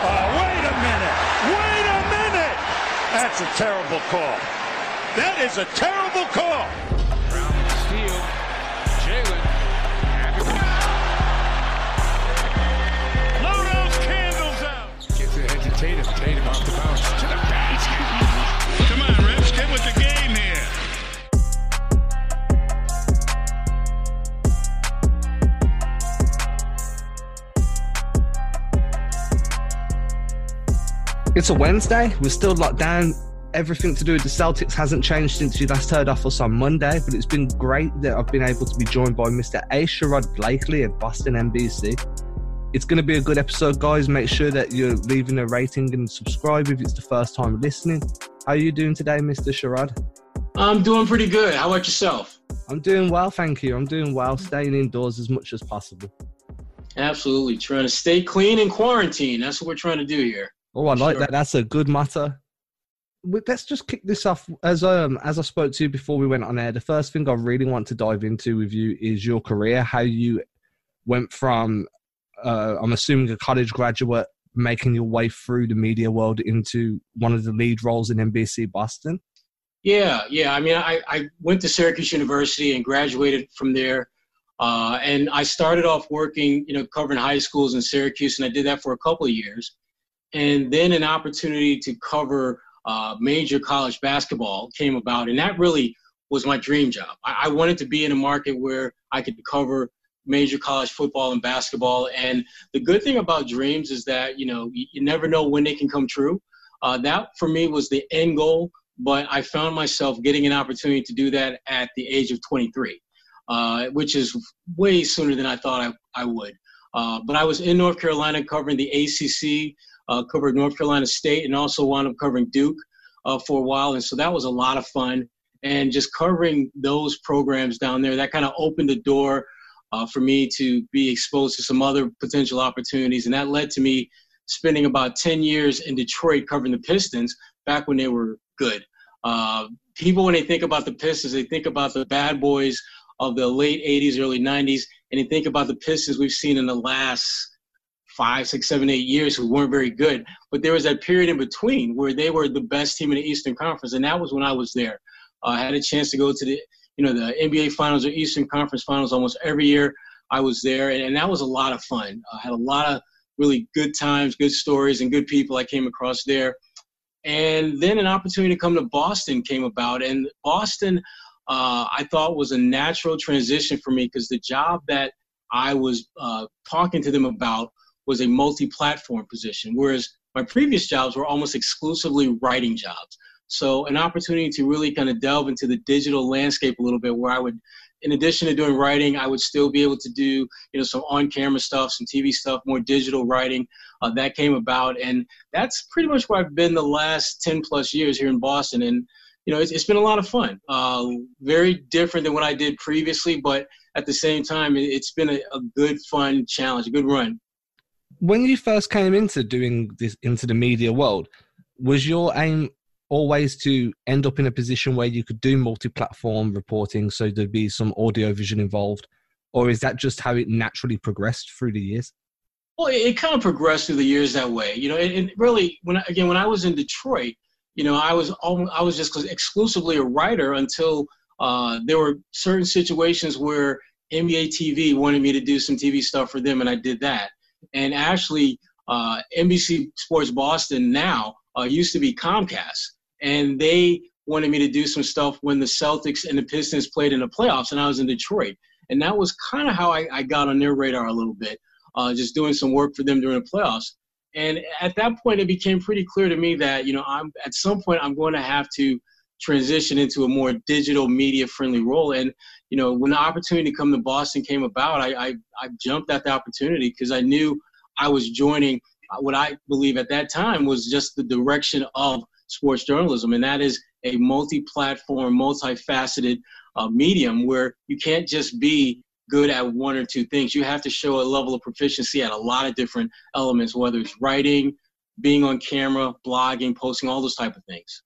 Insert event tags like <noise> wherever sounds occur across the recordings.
Oh, wait a minute! Wait a minute! That's a terrible call. That is a terrible call. It's a Wednesday. We're still locked down. Everything to do with the Celtics hasn't changed since you last heard off us on Monday, but it's been great that I've been able to be joined by Mr. A. Sherrod Blakely of Boston NBC. It's going to be a good episode, guys. Make sure that you're leaving a rating and subscribe if it's the first time listening. How are you doing today, Mr. Sherrod? I'm doing pretty good. How about yourself? I'm doing well, thank you. I'm doing well, staying indoors as much as possible. Absolutely. Trying to stay clean in quarantine. That's what we're trying to do here. Oh, I like Sure. that. That's a good matter. Let's just kick this off. As um as I spoke to you before we went on air, the first thing I really want to dive into with you is your career. How you went from, uh, I'm assuming a college graduate, making your way through the media world into one of the lead roles in NBC Boston. Yeah, yeah. I mean, I, I went to Syracuse University and graduated from there. Uh, and I started off working, you know, covering high schools in Syracuse, and I did that for a couple of years. And then an opportunity to cover uh, major college basketball came about, and that really was my dream job. I, I wanted to be in a market where I could cover major college football and basketball. And the good thing about dreams is that you know you, you never know when they can come true. Uh, that for me was the end goal, but I found myself getting an opportunity to do that at the age of 23, uh, which is way sooner than I thought I, I would. Uh, but I was in North Carolina covering the ACC, uh, covered North Carolina State, and also wound up covering Duke uh, for a while. And so that was a lot of fun. And just covering those programs down there, that kind of opened the door uh, for me to be exposed to some other potential opportunities. And that led to me spending about 10 years in Detroit covering the Pistons back when they were good. Uh, people, when they think about the Pistons, they think about the bad boys of the late 80s, early 90s, and they think about the Pistons we've seen in the last five, six, seven, eight years who weren't very good. But there was that period in between where they were the best team in the Eastern Conference, and that was when I was there. Uh, I had a chance to go to the, you know, the NBA Finals or Eastern Conference Finals almost every year. I was there, and, and that was a lot of fun. I had a lot of really good times, good stories, and good people I came across there. And then an opportunity to come to Boston came about, and Boston, uh, I thought was a natural transition for me because the job that I was uh, talking to them about was a multi-platform position, whereas my previous jobs were almost exclusively writing jobs. So an opportunity to really kind of delve into the digital landscape a little bit, where I would, in addition to doing writing, I would still be able to do you know some on-camera stuff, some TV stuff, more digital writing. Uh, that came about, and that's pretty much where I've been the last 10 plus years here in Boston. And you know, it's, it's been a lot of fun. Uh, very different than what I did previously, but at the same time, it, it's been a, a good, fun challenge, a good run. When you first came into doing this into the media world, was your aim always to end up in a position where you could do multi-platform reporting, so there'd be some audio vision involved, or is that just how it naturally progressed through the years? Well, it, it kind of progressed through the years that way. You know, and, really, when again, when I was in Detroit, you know, I was almost, I was just exclusively a writer until uh, there were certain situations where NBA TV wanted me to do some TV stuff for them, and I did that. And actually, uh, NBC Sports Boston now uh, used to be Comcast, and they wanted me to do some stuff when the Celtics and the Pistons played in the playoffs, and I was in Detroit. And that was kind of how I, I got on their radar a little bit, uh, just doing some work for them during the playoffs. And at that point, it became pretty clear to me that you know I'm at some point I'm going to have to transition into a more digital media friendly role. And you know when the opportunity to come to Boston came about, I I, I jumped at the opportunity because I knew I was joining what I believe at that time was just the direction of sports journalism, and that is a multi-platform, multifaceted uh, medium where you can't just be good at one or two things. You have to show a level of proficiency at a lot of different elements, whether it's writing, being on camera, blogging, posting, all those type of things.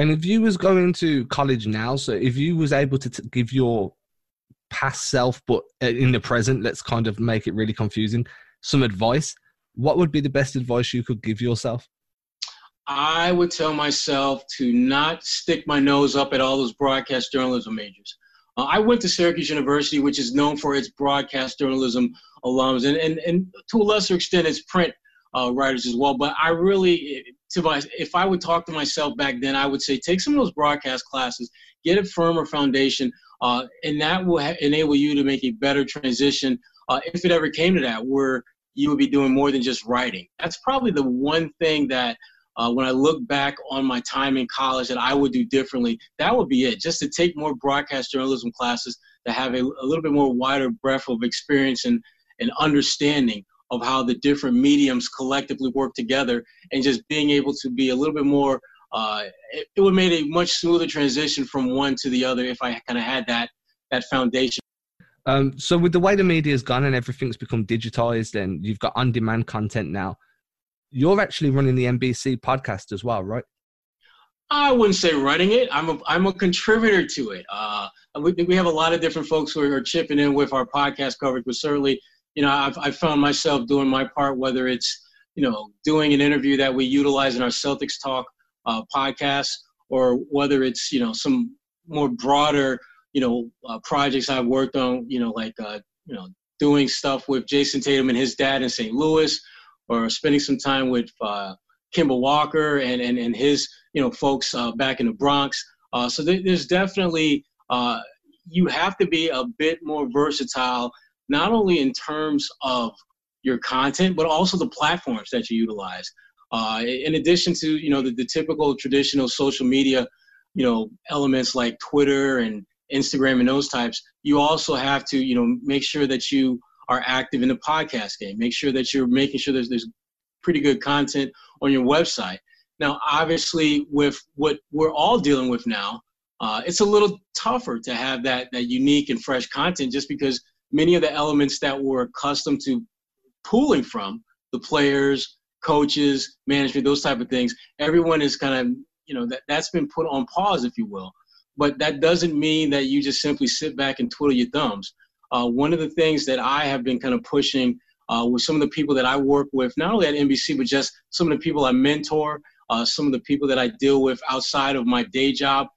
And if you was going to college now, so if you was able to t- give your past self, but uh, in the present, let's kind of make it really confusing, some advice. what would be the best advice you could give yourself? I would tell myself to not stick my nose up at all those broadcast journalism majors. Uh, I went to Syracuse University, which is known for its broadcast journalism alums, and, and, and to a lesser extent, its print uh, writers as well. But I really, to my, if I would talk to myself back then, I would say take some of those broadcast classes, get a firmer foundation, uh, and that will ha- enable you to make a better transition uh, if it ever came to that, where you would be doing more than just writing. That's probably the one thing that uh, when I look back on my time in college that I would do differently, that would be it. Just to take more broadcast journalism classes to have a, a little bit more wider breadth of experience and, and understanding of how the different mediums collectively work together and just being able to be a little bit more uh, it, it would made a much smoother transition from one to the other if I kind of had that that foundation. Um, so with the way the media has gone and everything's become digitized and you've got on-demand content now, you're actually running the NBC podcast as well, right? I wouldn't say running it. I'm a I'm a contributor to it. Uh, we, we have a lot of different folks who are chipping in with our podcast coverage, but certainly, you know, I've I've found myself doing my part, whether it's you know doing an interview that we utilize in our Celtics Talk uh, podcast, or whether it's you know some more broader you know uh, projects I've worked on, you know, like uh, you know doing stuff with Jayson Tatum and his dad in St. Louis or spending some time with uh, Kemba Walker and, and, and his you know folks uh, back in the Bronx. Uh, so there's definitely uh, you have to be a bit more versatile, not only in terms of your content, but also the platforms that you utilize. Uh, in addition to you know the, the typical traditional social media, you know elements like Twitter and Instagram and those types, you also have to you know make sure that you are active in the podcast game. Make sure that you're making sure there's there's pretty good content on your website. Now, obviously, with what we're all dealing with now, uh, it's a little tougher to have that that unique and fresh content, just because many of the elements that we're accustomed to pulling from the players, coaches, management, those type of things, everyone is kind of you know that that's been put on pause, if you will. But that doesn't mean that you just simply sit back and twiddle your thumbs. Uh, one of the things that I have been kind of pushing uh, with some of the people that I work with, not only at NBC, but just some of the people I mentor, uh, some of the people that I deal with outside of my day job,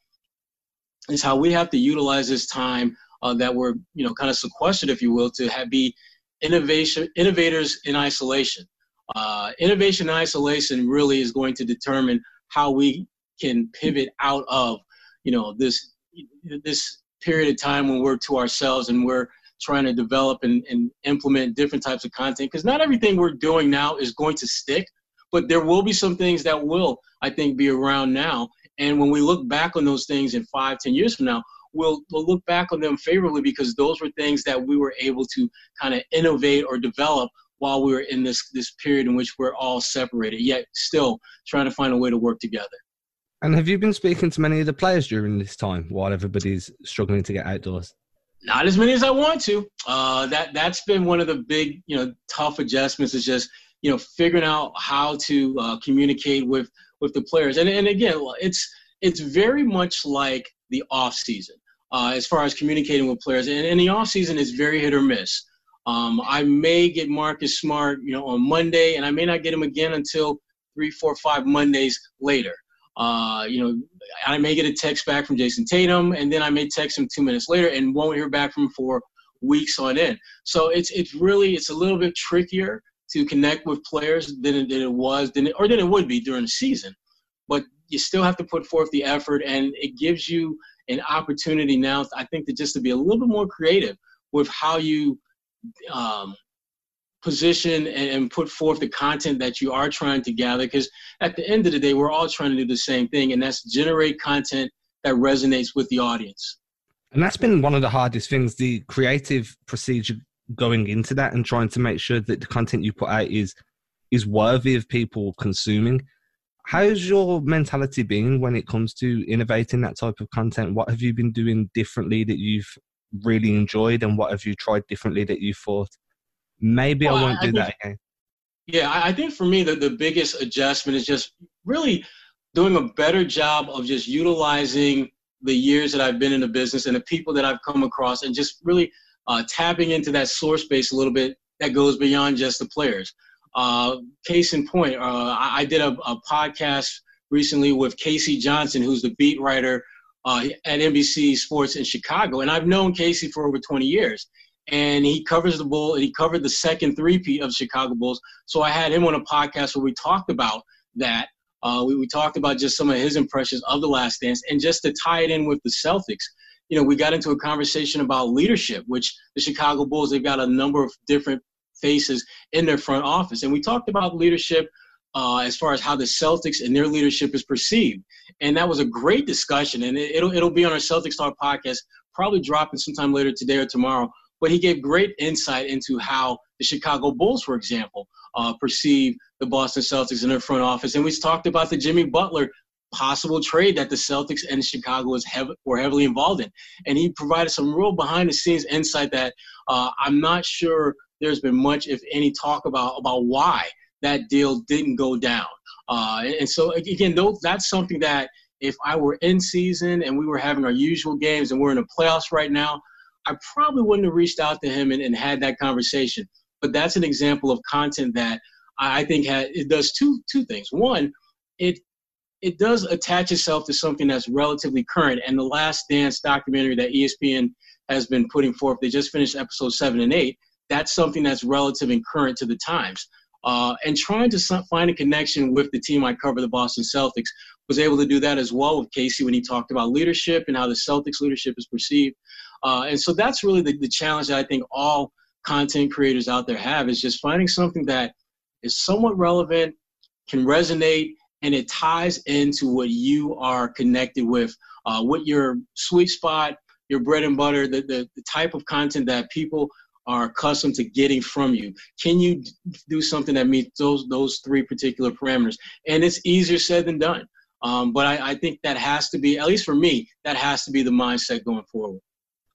is how we have to utilize this time uh, that we're, you know, kind of sequestered, if you will, to have, be innovation innovators in isolation. Uh, innovation in isolation really is going to determine how we can pivot out of, you know, this this period of time when we're to ourselves and we're trying to develop and, and implement different types of content because not everything we're doing now is going to stick but there will be some things that will i think be around now and when we look back on those things in five ten years from now we'll, we'll look back on them favorably because those were things that we were able to kind of innovate or develop while we were in this this period in which we're all separated yet still trying to find a way to work together and have you been speaking to many of the players during this time while everybody's struggling to get outdoors not as many as I want to. Uh, that that's been one of the big, you know, tough adjustments. Is just you know figuring out how to uh, communicate with with the players. And and again, it's it's very much like the off season uh, as far as communicating with players. And, and the off season is very hit or miss. Um, I may get Marcus Smart, you know, on Monday, and I may not get him again until three, four, five Mondays later. Uh, you know, I may get a text back from Jayson Tatum, and then I may text him two minutes later and won't hear back from him for weeks on end. So it's it's really it's a little bit trickier to connect with players than it, than it was than it, or than it would be during the season. But you still have to put forth the effort, and it gives you an opportunity now. I think to just to be a little bit more creative with how you um, position and, put forth the content that you are trying to gather because at the end of the day we're all trying to do the same thing and that's generate content that resonates with the audience and that's been one of the hardest things the creative procedure going into that and trying to make sure that the content you put out is is worthy of people consuming how's your mentality been when it comes to innovating that type of content what have you been doing differently that you've really enjoyed and what have you tried differently that you thought Maybe well, I won't I, do I think, that again. Yeah, I think for me the, the biggest adjustment is just really doing a better job of just utilizing the years that I've been in the business and the people that I've come across and just really uh, tapping into that source base a little bit that goes beyond just the players. Uh, case in point, uh, I, I, did a, a, podcast recently with K.C. Johnson, who's the beat writer uh, at NBC Sports in Chicago, and I've known K.C. for over 20 years. And he covers the bull, and he covered the second three-peat of Chicago Bulls. So I had him on a podcast where we talked about that. Uh, we, we talked about just some of his impressions of the Last Dance, and just to tie it in with the Celtics, you know, we got into a conversation about leadership, which the Chicago Bulls, they've got a number of different faces in their front office. And we talked about leadership uh, as far as how the Celtics and their leadership is perceived. And that was a great discussion. And it, will it'll be on our Celtics Talk podcast, probably dropping sometime later today or tomorrow. But he gave great insight into how the Chicago Bulls, for example, uh, perceive the Boston Celtics in their front office. And we talked about the Jimmy Butler possible trade that the Celtics and Chicago was hev- were heavily involved in. And he provided some real behind the scenes insight that uh, I'm not sure there's been much, if any, talk about about why that deal didn't go down. Uh, and, so again, those, that's something that if I were in season and we were having our usual games and we're in the playoffs right now, I probably wouldn't have reached out to him and, and had that conversation. But that's an example of content that I think has, it does two two things. One, it it does attach itself to something that's relatively current. And the Last Dance documentary that ESPN has been putting forth, they just finished episode seven and eight. That's something that's relative and current to the times. Uh, and trying to find a connection with the team I cover, the Boston Celtics, was able to do that as well with K.C. when he talked about leadership and how the Celtics leadership is perceived. Uh, and so that's really the, the challenge that I think all content creators out there have is just finding something that is somewhat relevant, can resonate, and it ties into what you are connected with, uh, what your sweet spot, your bread and butter, the, the, the type of content that people are accustomed to getting from you. Can you do something that meets those those three particular parameters? And it's easier said than done. Um, but I, I think that has to be, at least for me, that has to be the mindset going forward.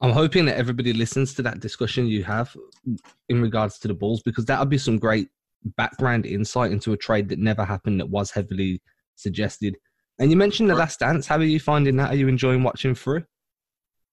I'm hoping that everybody listens to that discussion you have in regards to the Bulls because that would be some great background insight into a trade that never happened that was heavily suggested. And you mentioned the last dance. How are you finding that? Are you enjoying watching through?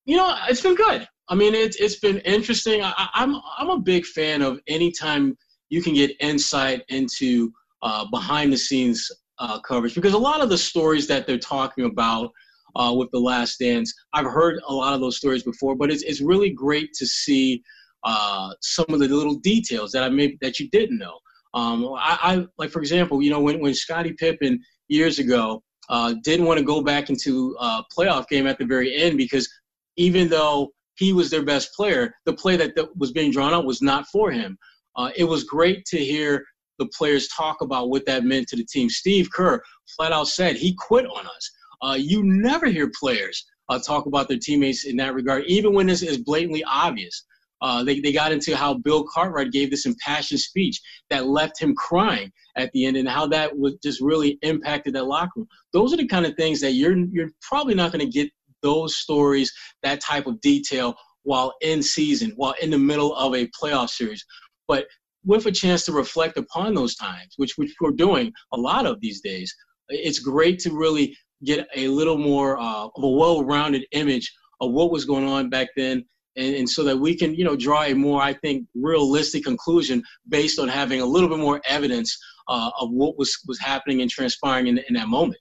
You know, it's been good. I mean, it's it's been interesting. I, am I'm, I'm a big fan of anytime you can get insight into uh, behind the scenes uh, coverage because a lot of the stories that they're talking about uh, with the Last Dance, I've heard a lot of those stories before, but it's it's really great to see uh, some of the little details that I may that you didn't know. Um, I, I, like, for example, you know, when when Scottie Pippen years ago uh, didn't want to go back into a playoff game at the very end because even though he was their best player. The play that, that was being drawn up was not for him. Uh, it was great to hear the players talk about what that meant to the team. Steve Kerr flat out said he quit on us. Uh, you never hear players uh, talk about their teammates in that regard, even when this is blatantly obvious. Uh, they, they got into how Bill Cartwright gave this impassioned speech that left him crying at the end and how that was just really impacted that locker room. Those are the kind of things that you're, you're probably not going to get those stories, that type of detail while in season, while in the middle of a playoff series. But with a chance to reflect upon those times, which, which we're doing a lot of these days, it's great to really get a little more uh, of a well-rounded image of what was going on back then and, and, so that we can you know draw a more i think realistic conclusion based on having a little bit more evidence uh, of what was was happening and transpiring in, in that moment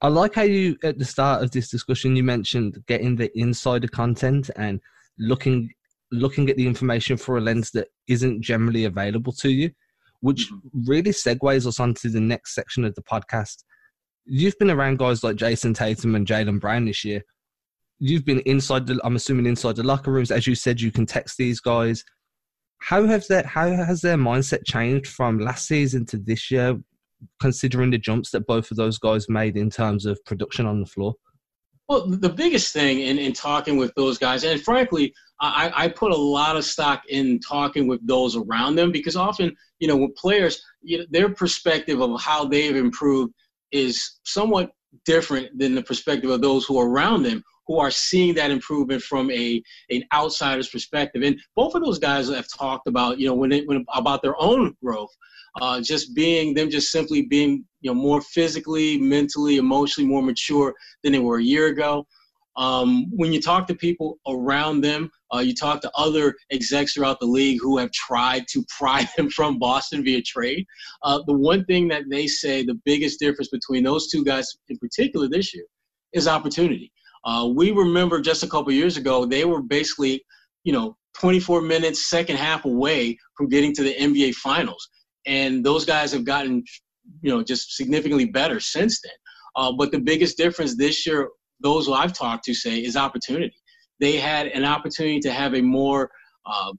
I like how you at the start of this discussion you mentioned getting the insider content and looking looking at the information for a lens that isn't generally available to you, which mm-hmm. really segues us onto the next section of the podcast. You've been around guys like Jayson Tatum and Jaylen Brown this year. You've been inside the I'm assuming inside the locker rooms. As you said, you can text these guys. How have that how has their mindset changed from last season to this year considering the jumps that both of those guys made in terms of production on the floor? Well, the biggest thing in, in talking with those guys, and frankly, I, I put a lot of stock in talking with those around them because often, you know, with players, you know, their perspective of how they've improved is somewhat different than the perspective of those who are around them who are seeing that improvement from a an outsider's perspective. And both of those guys have talked about, you know, when, they, when about their own growth uh, just being them just simply being you know more physically mentally emotionally more mature than they were a year ago Um, when you talk to people around them, uh, you talk to other execs throughout the league who have tried to pry <laughs> them from Boston via trade. Uh, the one thing that they say the biggest difference between those two guys in particular this year is opportunity. Uh, we remember just a couple years ago, they were basically, you know, 24 minutes, second half away from getting to the NBA Finals. And those guys have gotten, you know, just significantly better since then. Uh, but the biggest difference this year, those who I've talked to say, is opportunity. They had an opportunity to have a more uh,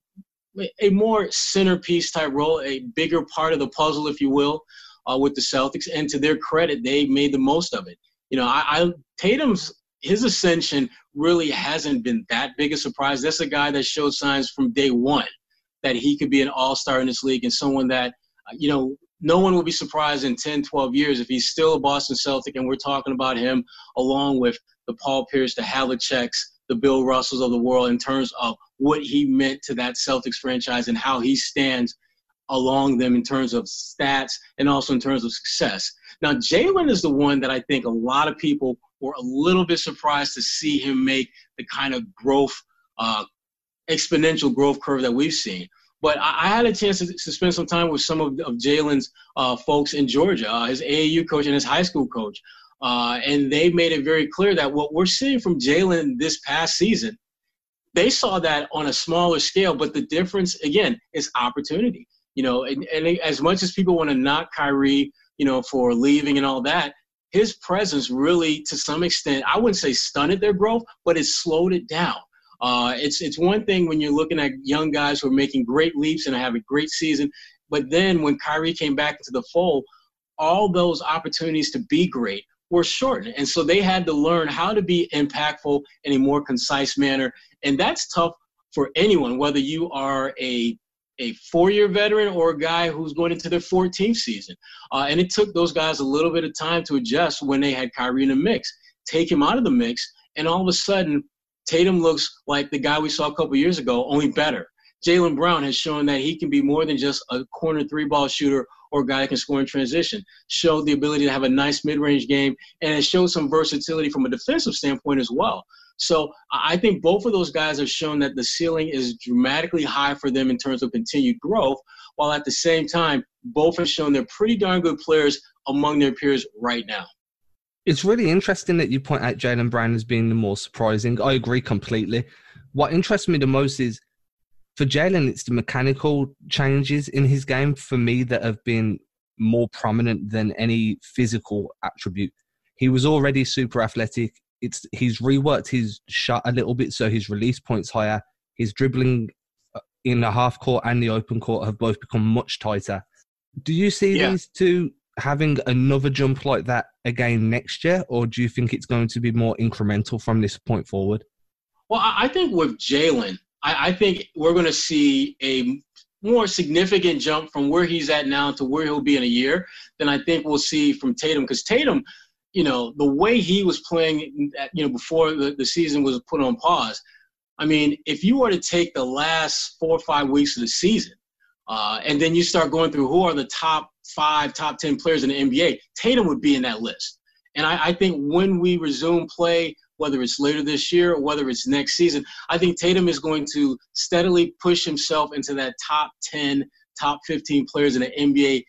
a more centerpiece type role, a bigger part of the puzzle, if you will, uh, with the Celtics. And to their credit, they made the most of it. You know, I, I Tatum's his ascension really hasn't been that big a surprise. That's a guy that showed signs from day one that he could be an all star in this league and someone that, you know, no one will be surprised in 10, 12 years if he's still a Boston Celtic and we're talking about him along with the Paul Pierce, the Havliceks, the Bill Russells of the world in terms of what he meant to that Celtics franchise and how he stands along them in terms of stats and also in terms of success. Now, Jaylen is the one that I think a lot of people were a little bit surprised to see him make the kind of growth, uh, exponential growth curve that we've seen. But I, I had a chance to, to, spend some time with some of, of Jaylen's uh, folks in Georgia, uh, his AAU coach and his high school coach. Uh, and they made it very clear that what we're seeing from Jaylen this past season, they saw that on a smaller scale. But the difference, again, is opportunity. You know, and, and as much as people want to knock Kyrie, you know, for leaving and all that, his presence really, to some extent, I wouldn't say stunted their growth, but it slowed it down. Uh, it's it's one thing when you're looking at young guys who are making great leaps and have a great season, but then when Kyrie came back into the fold, all those opportunities to be great were shortened, and so they had to learn how to be impactful in a more concise manner, and that's tough for anyone, whether you are a a four-year veteran or a guy who's going into their 14th season. Uh, and it took those guys a little bit of time to adjust when they had Kyrie in the mix. Take him out of the mix, and all of a sudden, Tatum looks like the guy we saw a couple years ago, only better. Jaylen Brown has shown that he can be more than just a corner three ball shooter or a guy that can score in transition. Showed the ability to have a nice mid range game and has showed some versatility from a defensive standpoint as well. So I think both of those guys have shown that the ceiling is dramatically high for them in terms of continued growth, while at the same time, both have shown they're pretty darn good players among their peers right now. It's really interesting that you point out Jaylen Brown as being the more surprising. I agree completely. What interests me the most is for Jaylen, it's the mechanical changes in his game for me that have been more prominent than any physical attribute. He was already super athletic it's he's reworked his shot a little bit so his release points higher. His dribbling uh, in the half court and the open court have both become much tighter. Do you see yeah. these two having another jump like that again next year, or do you think it's going to be more incremental from this point forward? Well, I think with Jaylen, I, I think we're going to see a more significant jump from where he's at now to where he'll be in a year than I think we'll see from Tatum. Because Tatum, you know, the way he was playing, you know, before the, the season was put on pause. I mean, if you were to take the last four or five weeks of the season, uh, and then you start going through who are the top five, top 10 players in the NBA, Tatum would be in that list. And I, I think when we resume play, whether it's later this year or whether it's next season, I think Tatum is going to steadily push himself into that top 10, top 15 players in the NBA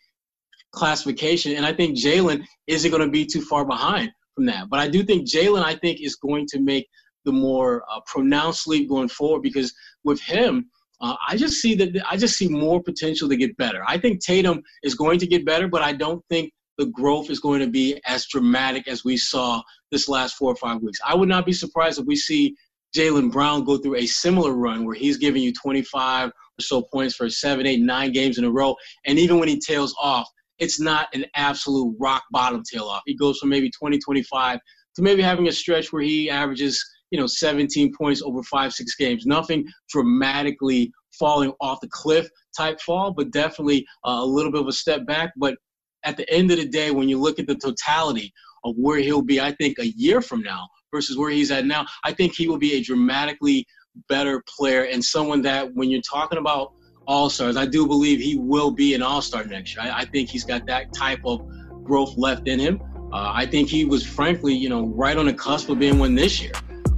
classification. And I think Jaylen isn't going to be too far behind from that. But I do think Jaylen, I think, is going to make the more uh, pronounced leap going forward because with him, uh, I just see that I just see more potential to get better. I think Tatum is going to get better, but I don't think the growth is going to be as dramatic as we saw this last four or five weeks. I would not be surprised if we see Jaylen Brown go through a similar run where he's giving you 25 or so points for seven, eight, nine games in a row, and even when he tails off, it's not an absolute rock bottom tail off. He goes from maybe 20, 25 to maybe having a stretch where he averages, you know, 17 points over five, six games. Nothing dramatically falling off the cliff type fall, but definitely uh, a little bit of a step back. But at the end of the day, when you look at the totality of where he'll be, I think a year from now versus where he's at now, I think he will be a dramatically better player and someone that when you're talking about all Stars. I do believe he will be an All Star next year. I, I, think he's got that type of growth left in him. Uh, I think he was, frankly, you know, right on the cusp of being one this year.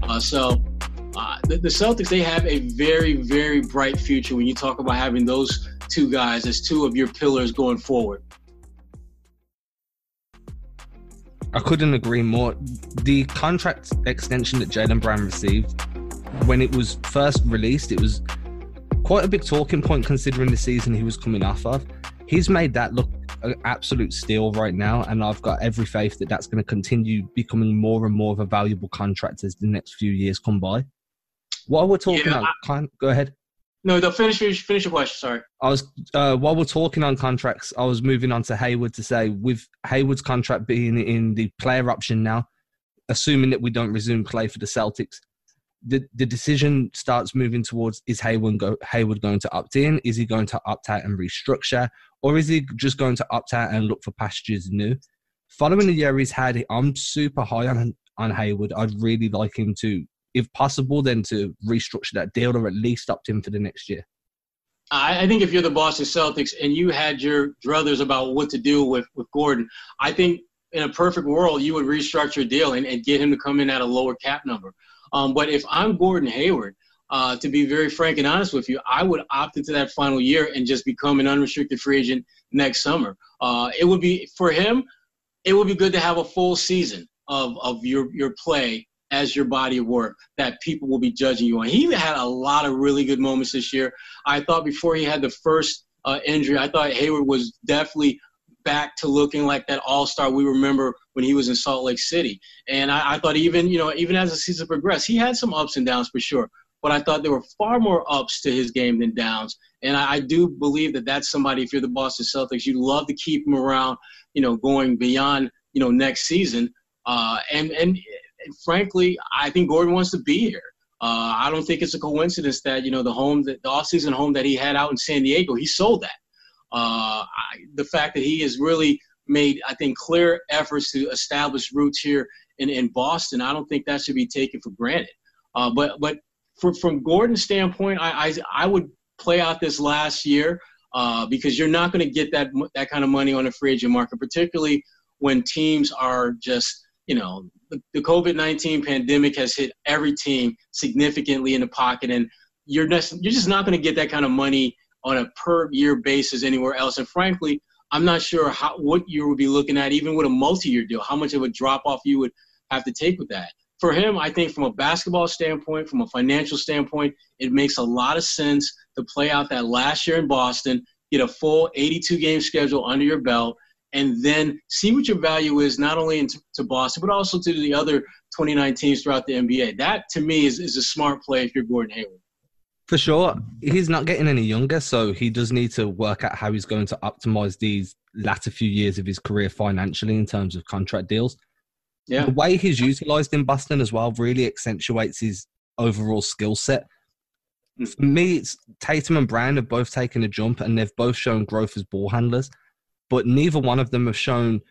Uh, so uh, the, the, Celtics, they have a very, very bright future when you talk about having those two guys as two of your pillars going forward. I couldn't agree more. The contract extension that Jaylen Brown received, when it was first released, it was quite a big talking point considering the season he was coming off of. He's made that look an absolute steal right now, and I've got every faith that that's going to continue becoming more and more of a valuable contract as the next few years come by. While we're talking yeah, I, go ahead. No, finish, finish, finish your question. Sorry. I was uh, while we're talking on contracts, I was moving on to Hayward to say with Hayward's contract being in the player option now, assuming that we don't resume play for the Celtics, the the decision starts moving towards is Hayward go Hayward going to opt in? Is he going to opt out and restructure, or is he just going to opt out and look for pastures new? Following the year he's had, I'm super high on on Hayward. I'd really like him to if possible, then to restructure that deal or at least opt in for the next year? I, think if you're the Boston Celtics and you had your druthers about what to do with, with Gordon, I think in a perfect world you would restructure a deal and, and get him to come in at a lower cap number. Um, but if I'm Gordon Hayward, uh, to be very frank and honest with you, I would opt into that final year and just become an unrestricted free agent next summer. Uh, it would be for him. It would be good to have a full season of, of your your play as your body of work that people will be judging you on. He had a lot of really good moments this year. I thought before he had the first uh, injury, I thought Hayward was definitely back to looking like that all-star we remember when he was in Salt Lake City. And I, I thought even, you know, even as the season progressed, he had some ups and downs for sure. But I thought there were far more ups to his game than downs. And I, I do believe that that's somebody, if you're the Boston Celtics, you'd love to keep him around, you know, going beyond, you know, next season. Uh, and, and frankly, I think Gordon wants to be here. Uh, I don't think it's a coincidence that you know the home, that the offseason home that he had out in San Diego, he sold that. Uh, I, the fact that he is really made, I think, clear efforts to establish roots here in, in Boston, I don't think that should be taken for granted. Uh, but but for, from Gordon's standpoint, I, I, I would play out this last year uh, because you're not going to get that that kind of money on a free agent market, particularly when teams are just you know the, the COVID 19 pandemic has hit every team significantly in the pocket, and you're just, you're just not going to get that kind of money on a per year basis anywhere else. And frankly, I'm not sure how what you would be looking at, even with a multi year deal, how much of a drop off you would have to take with that. For him, I think from a basketball standpoint, from a financial standpoint, it makes a lot of sense to play out that last year in Boston, get a full 82 game schedule under your belt, and then see what your value is not only into, to Boston but also to the other 29 teams throughout the NBA. That to me is, is a smart play if you're Gordon Hayward. For sure, he's not getting any younger, so he does need to work out how he's going to optimize these latter few years of his career financially in terms of contract deals. Yeah. The way he's utilized in Boston as well really accentuates his overall skill set. Hmm. For me, it's Tatum and Brown have both taken a jump and they've both shown growth as ball handlers but neither one of them have shown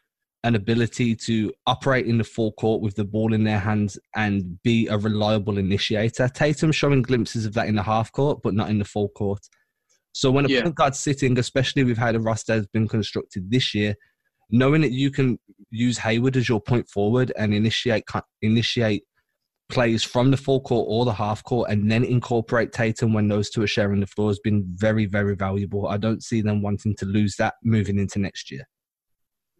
an ability to operate in the full court with the ball in their hands and be a reliable initiator. Tatum showing glimpses of that in the half court, but not in the full court. So when a yeah. point guard's sitting, especially with how the roster has been constructed this year, knowing that you can use Hayward as your point forward and initiate initiate plays from the full court or the half court and then incorporate Tatum when those two are sharing the floor has been very, very valuable. I don't see them wanting to lose that moving into next year.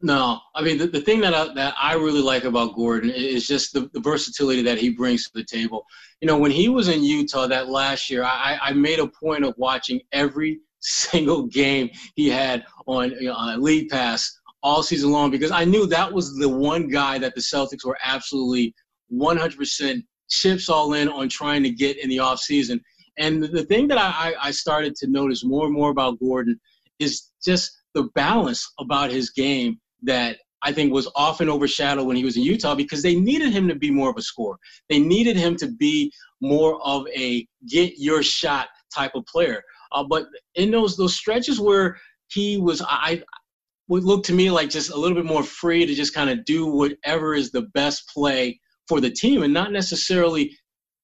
No, I mean the, the thing that I, that I really like about Gordon is just the, the versatility that he brings to the table. You know, when he was in Utah that last year, I, I made a point of watching every <laughs> single game he had on you know, on League Pass all season long because I knew that was the one guy that the Celtics were absolutely 100% chips all in on trying to get in the offseason. And the thing that I, I started to notice more and more about Gordon is just the balance about his game that I think was often overshadowed when he was in Utah because they needed him to be more of a scorer. They needed him to be more of a get your shot type of player. Uh, but in those those stretches where he was, I would look to me like just a little bit more free to just kind of do whatever is the best play for the team and not necessarily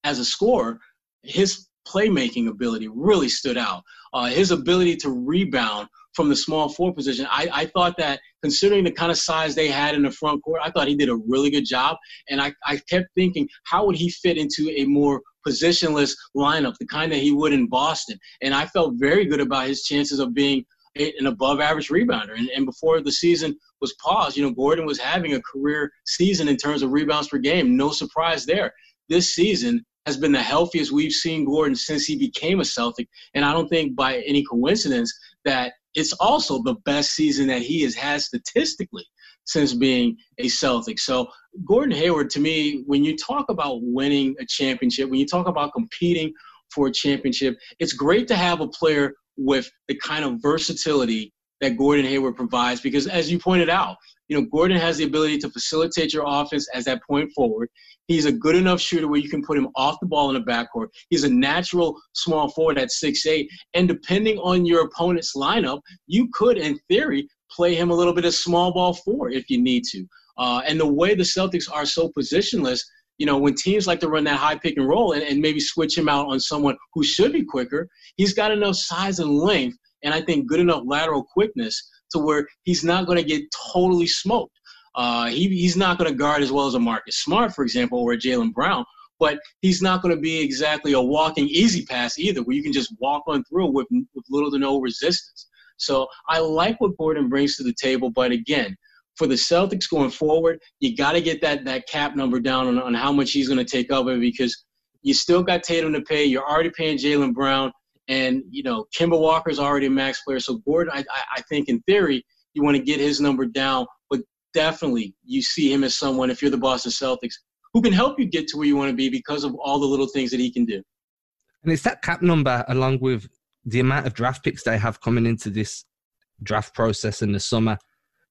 as a scorer. His playmaking ability really stood out. Uh, his ability to rebound from the small forward position. I, I thought that considering the kind of size they had in the front court, I thought he did a really good job. And I, I kept thinking, how would he fit into a more positionless lineup, the kind that he would in Boston? And I felt very good about his chances of being an above average rebounder. And, and before the season was paused, you know, Gordon was having a career season in terms of rebounds per game. No surprise there. This season has been the healthiest we've seen Gordon since he became a Celtic. And I don't think by any coincidence that it's also the best season that he has had statistically since being a Celtic. So Gordon Hayward, to me, when you talk about winning a championship, when you talk about competing for a championship, it's great to have a player with the kind of versatility that Gordon Hayward provides because as you pointed out, you know, Gordon has the ability to facilitate your offense as that point forward. He's a good enough shooter where you can put him off the ball in the backcourt. He's a natural small forward at six eight, and depending on your opponent's lineup, you could, in theory, play him a little bit of small ball four if you need to. Uh, and the way the Celtics are so positionless, you know, when teams like to run that high pick and roll and, and maybe switch him out on someone who should be quicker, he's got enough size and length, and I think good enough lateral quickness to where he's not going to get totally smoked. Uh, he, he's not going to guard as well as a Marcus Smart, for example, or a Jaylen Brown, but he's not going to be exactly a walking easy pass either, where you can just walk on through with, with little to no resistance. So I like what Gordon brings to the table, but again, for the Celtics going forward, you got to get that that cap number down on, on how much he's going to take of it because you still got Tatum to pay. You're already paying Jaylen Brown, and you know Kemba Walker's already a max player. So Gordon, I, I think in theory you want to get his number down, but definitely you see him as someone if you're the Boston Celtics who can help you get to where you want to be because of all the little things that he can do. And it's that cap number along with the amount of draft picks they have coming into this draft process in the summer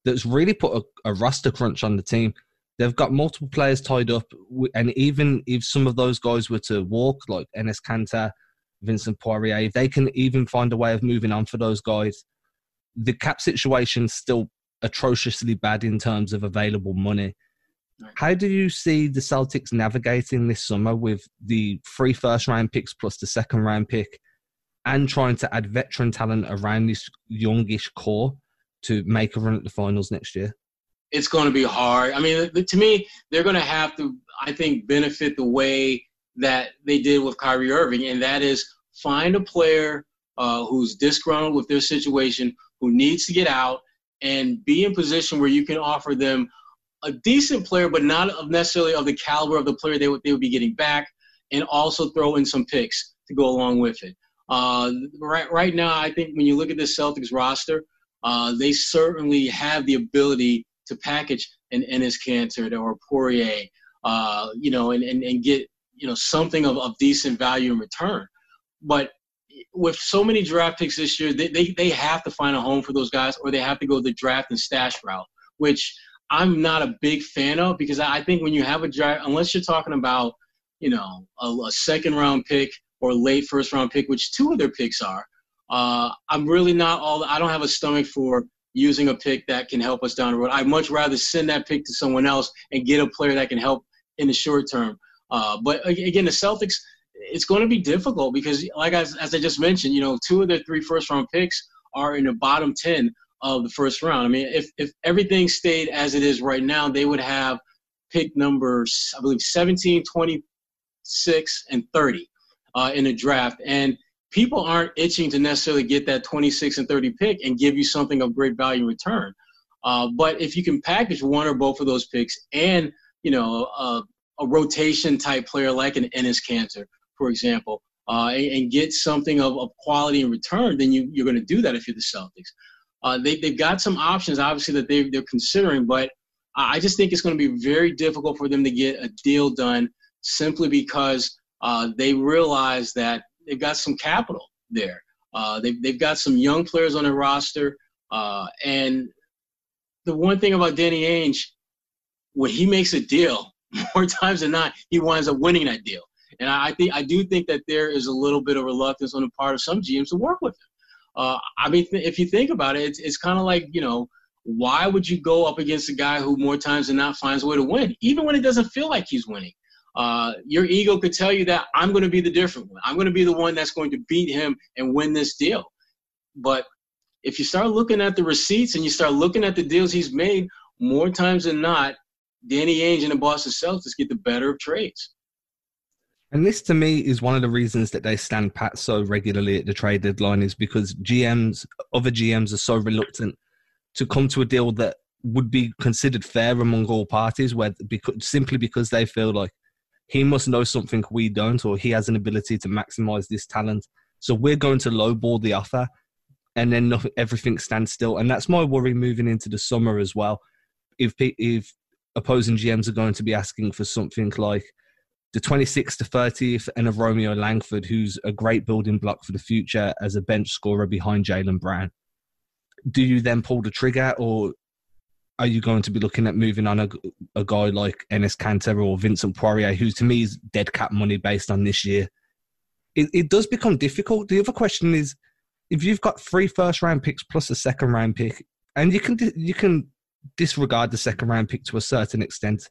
that's really put a, a roster crunch on the team. They've got multiple players tied up, and even if some of those guys were to walk, like Enes Kanter, Vincent Poirier, if they can even find a way of moving on for those guys, the cap situation's still atrociously bad in terms of available money. How do you see the Celtics navigating this summer with the three first round picks plus the second round pick and trying to add veteran talent around this youngish core? to make a run at the finals next year? It's going to be hard. I mean, to me, they're going to have to, I think, benefit the way that they did with Kyrie Irving, and that is find a player uh, who's disgruntled with their situation, who needs to get out, and be in position where you can offer them a decent player, but not necessarily of the caliber of the player they would, they would be getting back, and also throw in some picks to go along with it. Uh, right, right now, I think when you look at the Celtics roster, uh, they certainly have the ability to package an Enes Kanter or a Poirier, uh, you know, and, and, and get, you know, something of, of decent value in return. But with so many draft picks this year, they, they, they have to find a home for those guys or they have to go the draft and stash route, which I'm not a big fan of because I think when you have a draft, unless you're talking about, you know, a, a second round pick or late first round pick, which two of their picks are, uh, I'm really not all. I don't have a stomach for using a pick that can help us down the road. I'd much rather send that pick to someone else and get a player that can help in the short term. Uh, but again, the Celtics, it's going to be difficult because, like as, as I just mentioned, you know, two of their three first round picks are in the bottom ten of the first round. I mean, if if everything stayed as it is right now, they would have pick numbers, I believe, 17, 26, and 30 uh, in the draft. And people aren't itching to necessarily get that 26 and 30 pick and give you something of great value in return. Uh, but if you can package one or both of those picks and you know a, a rotation type player like an Enes Kanter, for example, uh, and, and, get something of, of, quality in return, then you, you're going to do that if you're the Celtics. Uh, they, they've got some options, obviously, that they, they're considering, but I just think it's going to be very difficult for them to get a deal done simply because uh, they realize that they've got some capital there. Uh, they've, they've got some young players on their roster. Uh, and the one thing about Danny Ainge, when he makes a deal, more times than not, he winds up winning that deal. And I think I do think that there is a little bit of reluctance on the part of some GMs to work with him. Uh, I mean, th- if you think about it, it's, it's kind of like you know, why would you go up against a guy who more times than not finds a way to win, even when it doesn't feel like he's winning? Uh, your ego could tell you that I'm going to be the different one. I'm going to be the one that's going to beat him and win this deal. But if you start looking at the receipts and you start looking at the deals he's made, more times than not, Danny Ainge and the Boston Celtics get the better of trades. And this to me is one of the reasons that they stand pat so regularly at the trade deadline is because GMs, other GMs are so reluctant to come to a deal that would be considered fair among all parties, where because, simply because they feel like he must know something we don't, or he has an ability to maximize this talent. So we're going to lowball the offer, and then nothing, everything stands still. And that's my worry moving into the summer as well. If if opposing GMs are going to be asking for something like the 26th to 30th, and of Romeo Langford, who's a great building block for the future as a bench scorer behind Jaylen Brown. Do you then pull the trigger, or are you going to be looking at moving on a, a guy like Enes Kanter or Vincent Poirier, who to me is dead cap money based on this year? It, it does become difficult. The other question is, if you've got three first round picks plus a second round pick, and you can you can disregard the second round pick to a certain extent.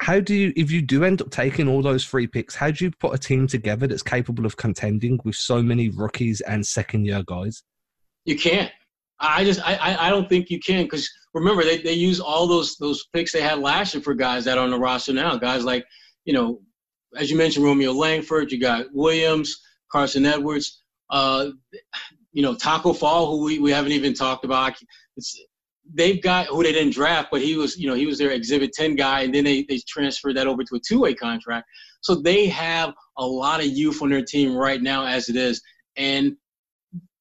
How do you if you do end up taking all those free picks how do you put a team together that's capable of contending with so many rookies and second year guys? You can't. I just i i don't think you can because remember they, they use all those those picks they had last year for guys that are on the roster now. Guys like you know as you mentioned romeo langford you got williams carsen edwards uh you know Tacko Fall who we, we haven't even talked about. It's they've got who they didn't draft, but he was, you know, he was their Exhibit 10 guy, and then they, they transferred that over to a two-way contract. So they have a lot of youth on their team right now as it is. And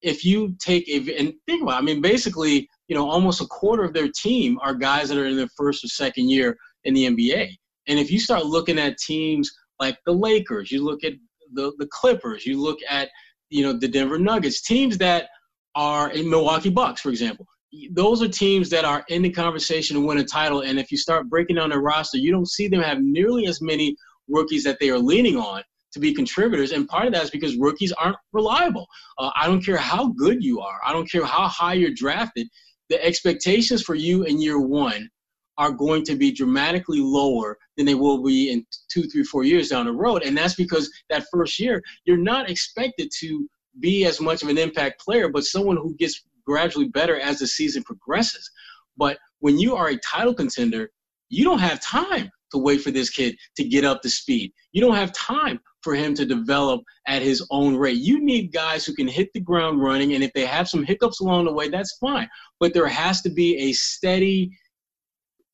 if you take a and think about, it, I mean, basically, you know, almost a quarter of their team are guys that are in their first or second year in the NBA. And if you start looking at teams like the Lakers, you look at the the Clippers, you look at you know the Denver Nuggets, teams that are in Milwaukee Bucks, for example those are teams that are in the conversation to win a title. And if you start breaking down their roster, you don't see them have nearly as many rookies that they are leaning on to be contributors. And part of that is because rookies aren't reliable. Uh, I don't care how good you are, I don't care how high you're drafted. The expectations for you in year one are going to be dramatically lower than they will be in two, three, four years down the road. And that's because that first year, you're not expected to be as much of an impact player, but someone who gets gradually better as the season progresses. But when you are a title contender, you don't have time to wait for this kid to get up to speed. You don't have time for him to develop at his own rate. You need guys who can hit the ground running, and if they have some hiccups along the way, that's fine. But there has to be a steady,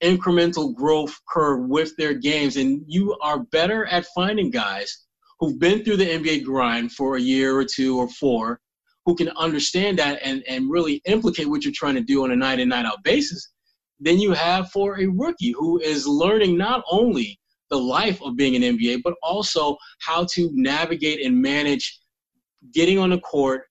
incremental growth curve with their games, and you are better at finding guys who've been through the NBA grind for a year or two or four who can understand that and, and really implicate what you're trying to do on a night in, night out basis, than you have for a rookie who is learning not only the life of being an NBA, but also how to navigate and manage getting on the court,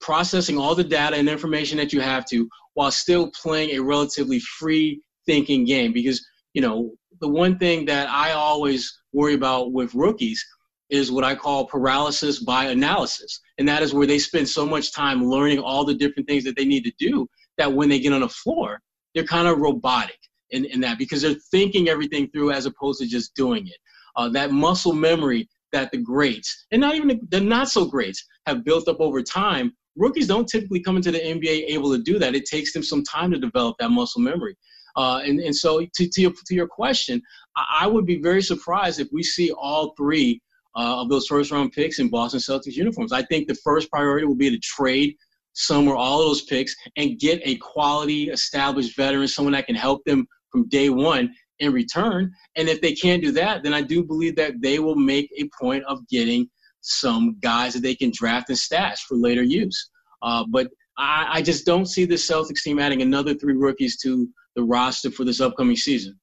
processing all the data and information that you have to, while still playing a relatively free thinking game. Because, you know, the one thing that I always worry about with rookies is what I call paralysis by analysis. And that is where they spend so much time learning all the different things that they need to do that when they get on the floor, they're kind of robotic in, in that because they're thinking everything through as opposed to just doing it. Uh, that muscle memory that the greats, and not even the, the not so greats, have built up over time. Rookies don't typically come into the NBA able to do that. It takes them some time to develop that muscle memory. Uh, and, and so, to, to, your, to your question, I, I would be very surprised if we see all three uh, of those first round picks in Boston Celtics uniforms. I think the first priority will be to trade some or all of those picks and get a quality established veteran, someone that can help them from day one in return. And if they can't do that, then I do believe that they will make a point of getting some guys that they can draft and stash for later use. Uh, but I, I just don't see the Celtics team adding another three rookies to the roster for this upcoming season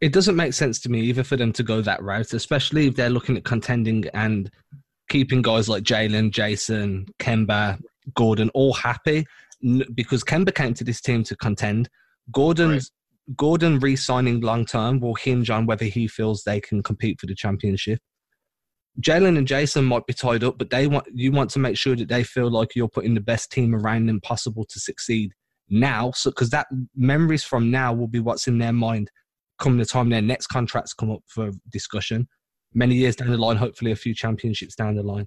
it doesn't make sense to me either for them to go that route, especially if they're looking at contending and keeping guys like Jaylen, Jayson, Kemba, Gordon all happy because Kemba came to this team to contend. Gordon's right. Gordon re-signing long term will hinge on whether he feels they can compete for the championship. Jaylen and Jayson might be tied up, but they want you want to make sure that they feel like you're putting the best team around them possible to succeed now. So because that memories from now will be what's in their mind come the time their next contracts come up for discussion, many years down the line, hopefully a few championships down the line.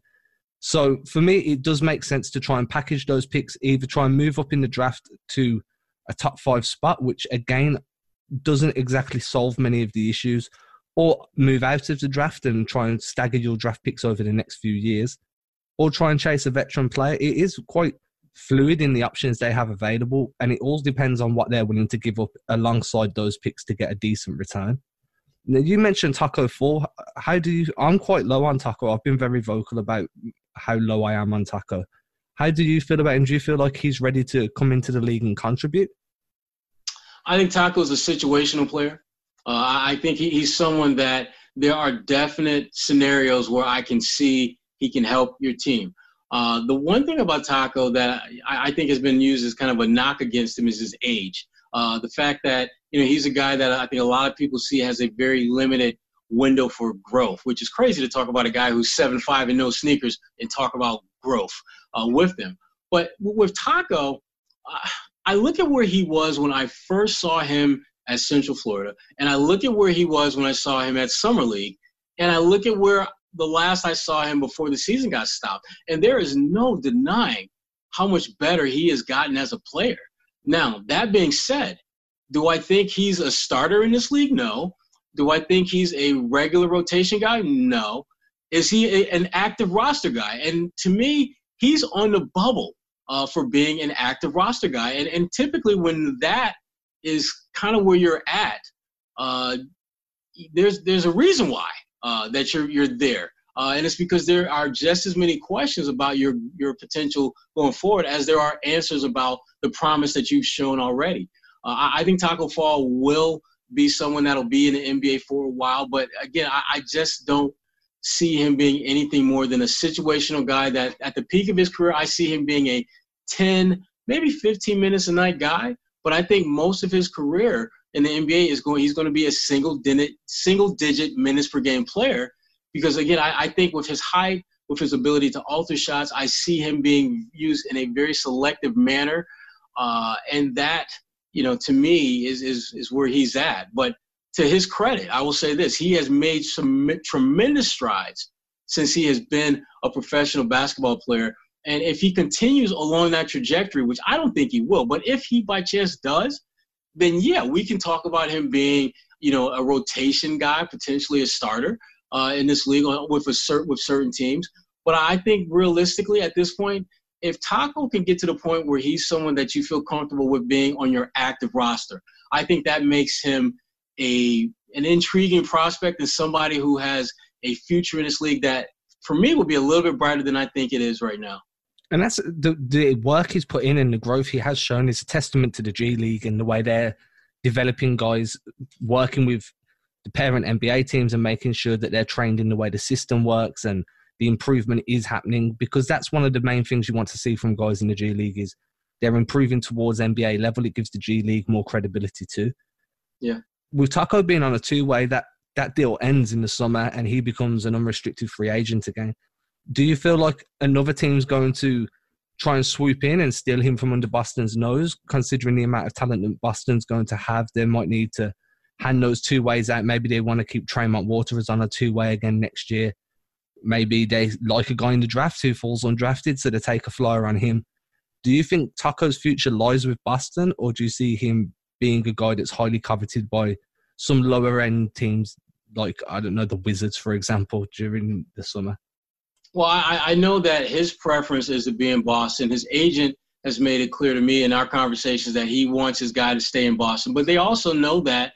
So for me, it does make sense to try and package those picks, either try and move up in the draft to a top five spot, which again doesn't exactly solve many of the issues, or move out of the draft and try and stagger your draft picks over the next few years, or try and chase a veteran player. It is quite fluid in the options they have available, and it all depends on what they're willing to give up alongside those picks to get a decent return. Now, you mentioned Tacko Fall. How do you? I'm quite low on Tacko. I've been very vocal about how low I am on Tacko. How do you feel about him? Do you feel like he's ready to come into the league and contribute? I think Tacko is a situational player. Uh, I think he, he's someone that there are definite scenarios where I can see he can help your team. Uh, the one thing about Tacko that I, I, think has been used as kind of a knock against him is his age. Uh, the fact that you know he's a guy that I think a lot of people see has a very limited window for growth, which is crazy to talk about a guy who's seven five and no sneakers and talk about growth uh, with them. But with Tacko, I look at where he was when I first saw him at Central Florida, and I look at where he was when I saw him at Summer League, and I look at where the last I saw him before the season got stopped, and there is no denying how much better he has gotten as a player. Now, that being said, do I think he's a starter in this league? No. Do I think he's a regular rotation guy? No. Is he a, an active roster guy? And to me, he's on the bubble uh, for being an active roster guy. And, and typically, when that is kind of where you're at, uh, there's there's a reason why uh, that you're you're there. Uh, and it's because there are just as many questions about your your potential going forward as there are answers about the promise that you've shown already. Uh, I, I, think Tacko Fall will be someone that'll be in the NBA for a while, but again, I, I just don't see him being anything more than a situational guy that at the peak of his career, I see him being a 10, maybe 15 minutes a night guy. But I think most of his career in the NBA is going, he's going to be a single digit, single digit minutes per game player. Because again, I, I think with his height, with his ability to alter shots, I see him being used in a very selective manner. Uh, and that, you know, to me is, is, is where he's at. But to his credit, I will say this: he has made some tremendous strides since he has been a professional basketball player. And if he continues along that trajectory, which I don't think he will, but if he by chance does, then yeah, we can talk about him being, you know, a rotation guy, potentially a starter uh, in this league with a cert with certain teams. But I think realistically, at this point, if Tacko can get to the point where he's someone that you feel comfortable with being on your active roster, I think that makes him a an intriguing prospect and somebody who has a future in this league that for me will be a little bit brighter than I think it is right now. And that's the the work he's put in and the growth he has shown is a testament to the G League and the way they're developing guys, working with the parent NBA teams and making sure that they're trained in the way the system works and the improvement is happening because that's one of the main things you want to see from guys in the G League is they're improving towards NBA level. It gives the G League more credibility too. Yeah with Tacko being on a two way, that that deal ends in the summer and he becomes an unrestricted free agent again. Do you feel like another team's going to try and swoop in and steal him from under Boston's nose, considering the amount of talent that Boston's going to have? They might need to hand those two ways out. Maybe they want to keep Tremont Waters on a two way again next year. Maybe they like a guy in the draft who falls undrafted, so they take a flyer on him. Do you think Tacko's future lies with Boston, or do you see him being a guy that's highly coveted by some lower end teams, like I don't know the Wizards, for example, during the summer? Well, I, I know that his preference is to be in Boston. His agent has made it clear to me in our conversations that he wants his guy to stay in Boston. But they also know that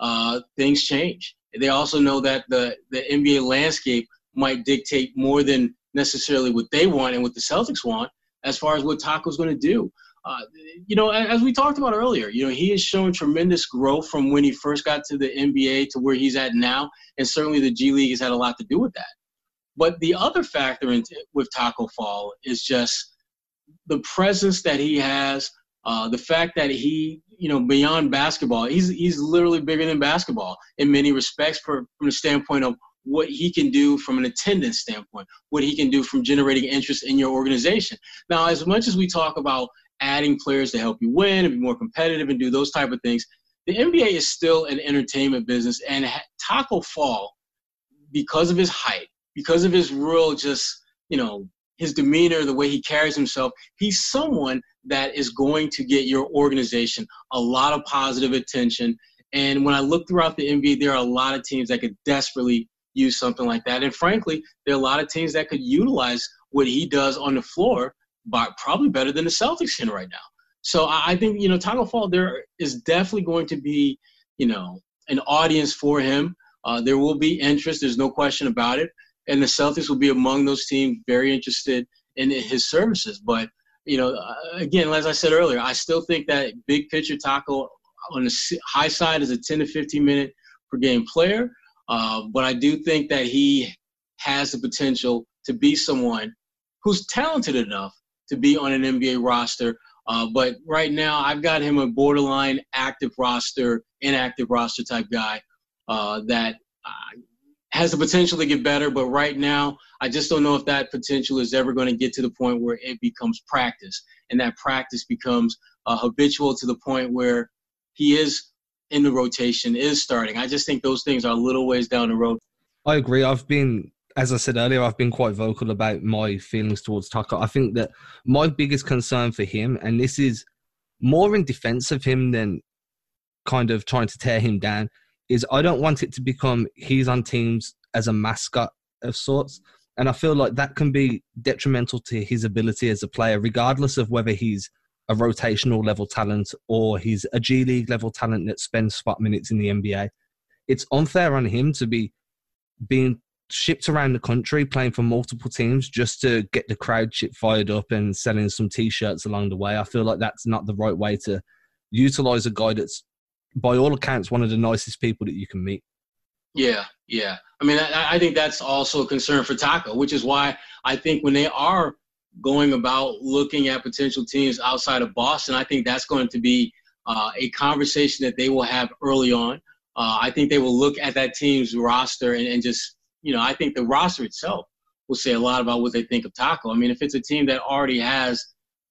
uh, things change. They also know that the, the NBA landscape might dictate more than necessarily what they want and what the Celtics want as far as what Tacko's going to do. Uh, you know, as we talked about earlier, you know, he has shown tremendous growth from when he first got to the NBA to where he's at now, and certainly the G League has had a lot to do with that. But the other factor in, with Tacko Fall is just the presence that he has, uh, the fact that he, you know, beyond basketball, he's he's literally bigger than basketball in many respects, for, from the standpoint of what he can do from an attendance standpoint, what he can do from generating interest in your organization. Now, as much as we talk about adding players to help you win and be more competitive and do those type of things. The NBA is still an entertainment business, and Tacko Fall, because of his height, because of his real just you know his demeanor, the way he carries himself, he's someone that is going to get your organization a lot of positive attention. And when I look throughout the NBA, there are a lot of teams that could desperately use something like that. And frankly, there are a lot of teams that could utilize what he does on the floor, but probably better than the Celtics can right now. So I think you know Tacko Fall, there is definitely going to be you know an audience for him. Uh, there will be interest. There's no question about it, and the Celtics will be among those teams very interested in his services. But you know, uh, again, as I said earlier, I still think that big picture Tacko on the high side is a 10 to 15 minute per game player. Uh, but I do think that he has the potential to be someone who's talented enough to be on an NBA roster. Uh, but right now, I've got him a borderline active roster, inactive roster type guy uh, that has the potential to get better. But right now, I just don't know if that potential is ever going to get to the point where it becomes practice, and that practice becomes uh, habitual to the point where he is in the rotation, is starting. I just think those things are a little ways down the road. I agree. I've been, as I said earlier, I've been quite vocal about my feelings towards Tacko. I think that my biggest concern for him, and this is more in defense of him than kind of trying to tear him down, is I don't want it to become he's on teams as a mascot of sorts. And I feel like that can be detrimental to his ability as a player, regardless of whether he's a rotational level talent or he's a G League level talent that spends spot minutes in the NBA. It's unfair on him to be being shipped around the country playing for multiple teams just to get the crowd shit fired up and selling some t-shirts along the way. I feel like that's not the right way to utilize a guy that's by all accounts one of the nicest people that you can meet. Yeah, yeah. I mean, I, I think that's also a concern for Tacko, which is why I think when they are going about looking at potential teams outside of Boston, I think that's going to be uh, a conversation that they will have early on. Uh, I think they will look at that team's roster and, and, just, you know, I think the roster itself will say a lot about what they think of Tacko. I mean, if it's a team that already has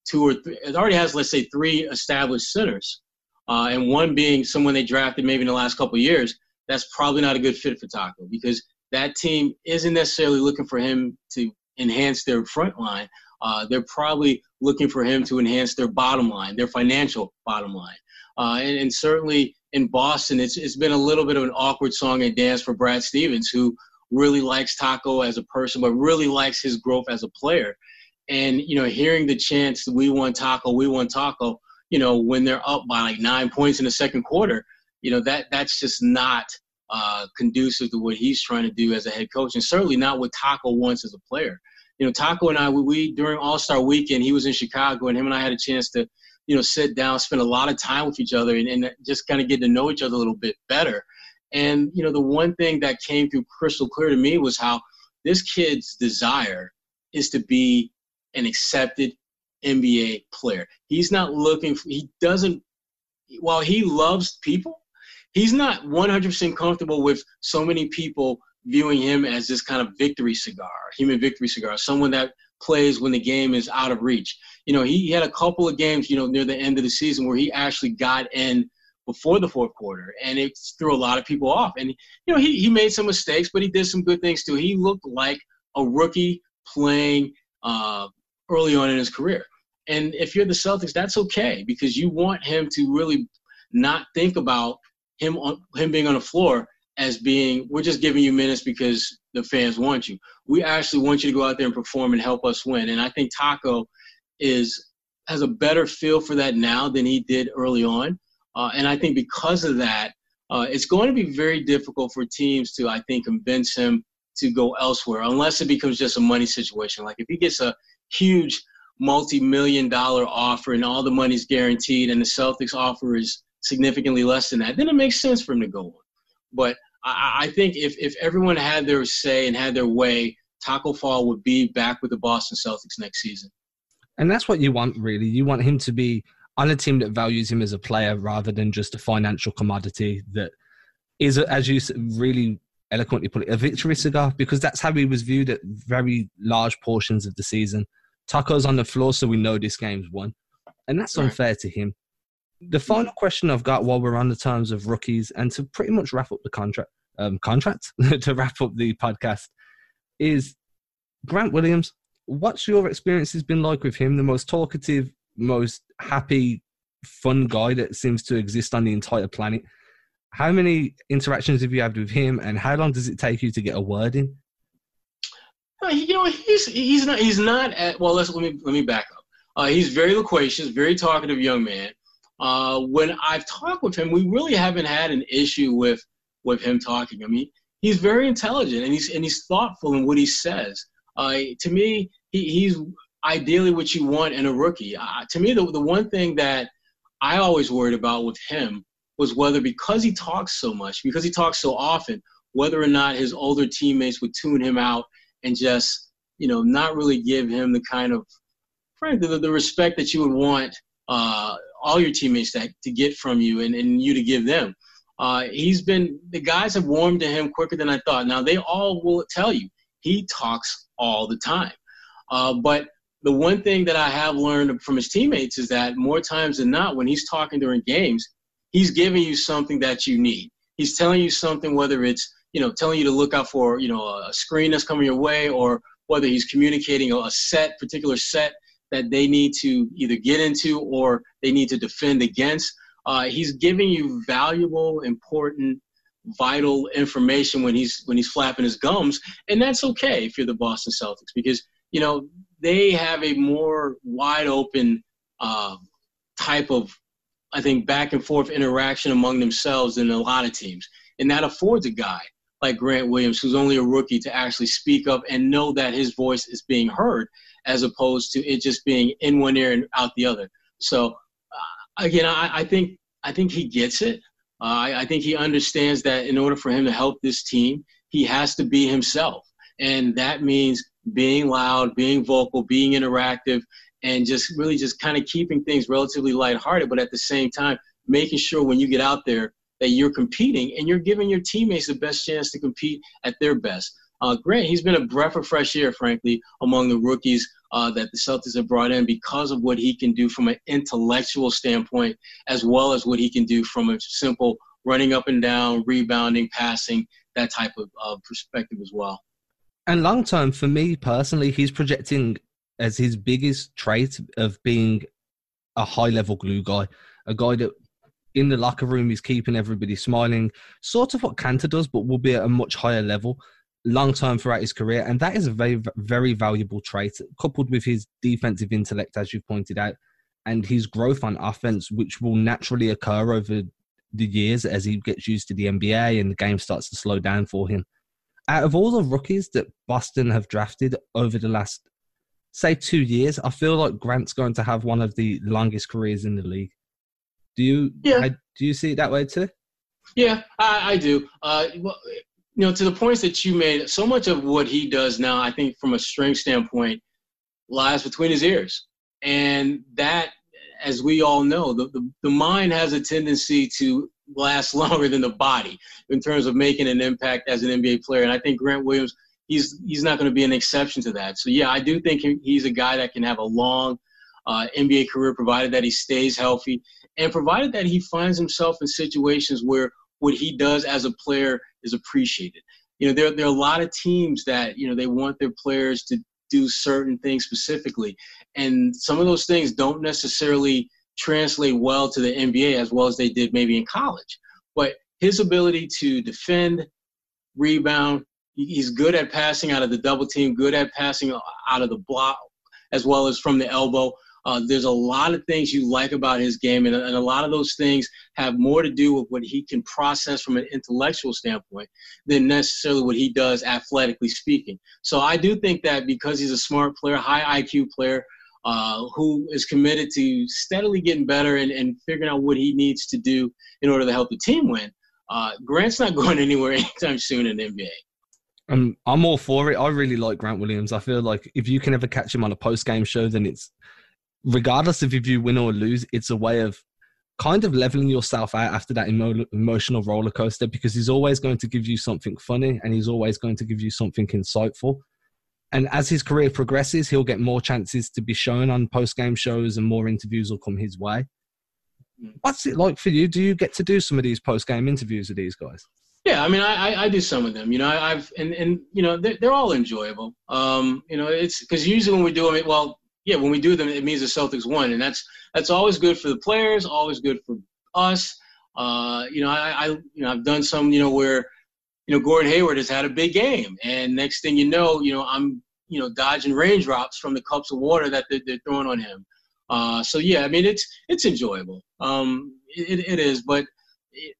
two or three, it already has, let's say, three established centers, uh, and one being someone they drafted maybe in the last couple years, that's probably not a good fit for Tacko because that team isn't necessarily looking for him to enhance their front line uh, they're probably looking for him to enhance their bottom line, their financial bottom line. Uh, and, and, certainly in Boston, it's, it's been a little bit of an awkward song and dance for Brad Stevens, who really likes Tacko as a person, but really likes his growth as a player. And, you know, hearing the chants, we want Tacko, we want Tacko, you know, when they're up by like nine points in the second quarter, you know, that that's just not uh, conducive to what he's trying to do as a head coach, and certainly not what Tacko wants as a player you know, Tacko and I, we, we during All Star Weekend, he was in Chicago, and him and I had a chance to, you know, sit down, spend a lot of time with each other, and, and just kind of get to know each other a little bit better. And you know, the one thing that came through crystal clear to me was how this kid's desire is to be an accepted NBA player. He's not looking. For, he doesn't. While he loves people, he's not 100% comfortable with so many people viewing him as this kind of victory cigar, human victory cigar, someone that plays when the game is out of reach. You know, he, he had a couple of games, you know, near the end of the season where he actually got in before the fourth quarter, and it threw a lot of people off. And you know, he he made some mistakes, but he did some good things too. He looked like a rookie playing uh, early on in his career. And if you're the Celtics, that's okay because you want him to really not think about him on him being on the floor as being we're just giving you minutes because the fans want you. We actually want you to go out there and perform and help us win. And I think Tacko is has a better feel for that now than he did early on. Uh, and I think because of that, uh, it's going to be very difficult for teams to, I think, convince him to go elsewhere unless it becomes just a money situation. Like if he gets a huge multi-million dollar offer and all the money's guaranteed and the Celtics offer is significantly less than that, then it makes sense for him to go on. But I, I think if, if everyone had their say and had their way, Tacko Fall would be back with the Boston Celtics next season. And that's what you want, really. You want him to be on a team that values him as a player rather than just a financial commodity that is, as you really eloquently put it, a victory cigar, because that's how he was viewed at very large portions of the season. Tacko's on the floor, so we know this game's won. And that's unfair to him. The final question I've got while we're on the terms of rookies and to pretty much wrap up the contract um, contract <laughs> to wrap up the podcast is Grant Williams. what's your experiences been like with him? The most talkative, most happy, fun guy that seems to exist on the entire planet. How many interactions have you had with him, and how long does it take you to get a word in? You know, he's he's not he's not at well. Let's let me let me back up. Uh, he's very loquacious, very talkative young man. Uh, when I've talked with him, we really haven't had an issue with with him talking. I mean, he's very intelligent and he's and he's thoughtful in what he says. Uh, to me, he, he's ideally what you want in a rookie. To me, the the one thing that I always worried about with him was whether because he talks so much, because he talks so often, whether or not his older teammates would tune him out and just you know not really give him the kind of frankly the, the respect that you would want uh, all your teammates to, to get from you and, and you to give them. Uh, he's been the guys have warmed to him quicker than I thought. Now they all will tell you he talks all the time, uh, but the one thing that I have learned from his teammates is that more times than not, when he's talking during games, he's giving you something that you need. He's telling you something, whether it's you know telling you to look out for you know a screen that's coming your way, or whether he's communicating a set, particular set that they need to either get into or they need to defend against. Uh, he's giving you valuable, important, vital information when he's when he's flapping his gums, and that's okay if you're the Boston Celtics because you know they have a more wide open uh, type of I think back and forth interaction among themselves than a lot of teams, and that affords a guy like Grant Williams, who's only a rookie, to actually speak up and know that his voice is being heard as opposed to it just being in one ear and out the other. So uh, again, I, I, think I think he gets it. Uh, I, I think he understands that in order for him to help this team, he has to be himself, and that means being loud, being vocal, being interactive, and just really just kind of keeping things relatively lighthearted, but at the same time making sure when you get out there that you're competing and you're giving your teammates the best chance to compete at their best. Uh, Grant, he's been a breath of fresh air, frankly, among the rookies uh, that the Celtics have brought in because of what he can do from an intellectual standpoint, as well as what he can do from a simple running up and down, rebounding, passing, that type of uh, perspective as well. And long term, for me personally, he's projecting as his biggest trait of being a high level glue guy, a guy that in the locker room he's keeping everybody smiling, sort of what Kanter does, but will be at a much higher level long term throughout his career. And that is a very, very valuable trait, coupled with his defensive intellect, as you've pointed out, and his growth on offense, which will naturally occur over the years as he gets used to the NBA and the game starts to slow down for him. Out of all the rookies that Boston have drafted over the last, say, two years, I feel like Grant's going to have one of the longest careers in the league. Do you? Yeah. I, do you see it that way too? Yeah, I, I do. Uh, well, you know, to the points that you made, so much of what he does now, I think, from a strength standpoint, lies between his ears, and that, as we all know, the, the, the mind has a tendency to last <laughs> longer than the body in terms of making an impact as an NBA player. And I think Grant Williams, he's he's not going to be an exception to that. So yeah, I do think he's a guy that can have a long uh, NBA career, provided that he stays healthy and provided that he finds himself in situations where what he does as a player is appreciated. You know, there, there are a lot of teams that, you know, they want their players to do certain things specifically. And some of those things don't necessarily translate well to the NBA as well as they did maybe in college. But his ability to defend, rebound, he's good at passing out of the double team, good at passing out of the block, as well as from the elbow. Uh, there's a lot of things you like about his game, and, and, a lot of those things have more to do with what he can process from an intellectual standpoint than necessarily what he does athletically speaking. So I do think that because he's a smart player, high IQ player, uh, who is committed to steadily getting better and, and figuring out what he needs to do in order to help the team win, uh, Grant's not <laughs> going anywhere anytime soon in the NBA. Um, I'm all for it. I really like Grant Williams. I feel like if you can ever catch him on a post game show, then it's regardless of if you win or lose, it's a way of kind of leveling yourself out after that emo- emotional roller coaster because he's always going to give you something funny and he's always going to give you something insightful. And as his career progresses, he'll get more chances to be shown on post game shows and more interviews will come his way. What's it like for you? Do you get to do some of these post game interviews with these guys? Yeah, I mean, I, I, I do some of them. You know, I, have and and you know they're, they're all enjoyable. Um, you know, it's because usually when we do them, well, yeah, when we do them, it means the Celtics won, and that's that's always good for the players, always good for us. Uh, you know, I, I you know I've done some you know where you know Gordon Hayward has had a big game, and next thing you know, you know I'm you know dodging raindrops from the cups of water that they're, they're throwing on him. Uh, so yeah, I mean it's it's enjoyable. Um, it, it is, but it,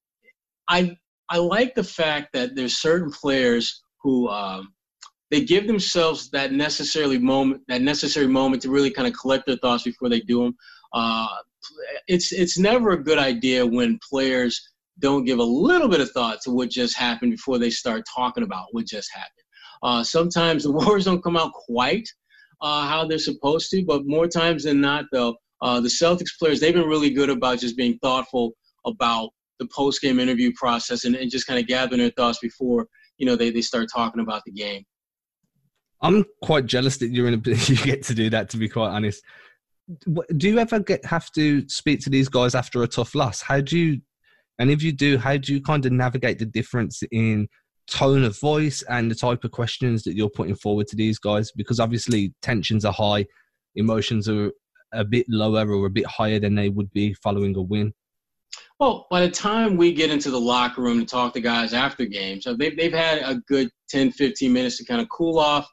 I I like the fact that there's certain players who um, they give themselves that necessarily moment, that necessary moment to really kind of collect their thoughts before they do them. Uh, it's it's never a good idea when players don't give a little bit of thought to what just happened before they start talking about what just happened. Uh, sometimes the <laughs> words don't come out quite uh, how they're supposed to, but more times than not, though, uh, the Celtics players they've been really good about just being thoughtful about the post game interview process and, and just kind of gathering their thoughts before you know they, they start talking about the game. I'm quite jealous that you're in a <laughs> you get to do that. To be quite honest, do you ever get have to speak to these guys after a tough loss? How do you, and if you do, how do you kind of navigate the difference in tone of voice and the type of questions that you're putting forward to these guys? Because obviously tensions are high, emotions are a bit lower or a bit higher than they would be following a win. Well, by the time we get into the locker room to talk to guys after games, so they've, they've had a good 10, 15 minutes to kind of cool off,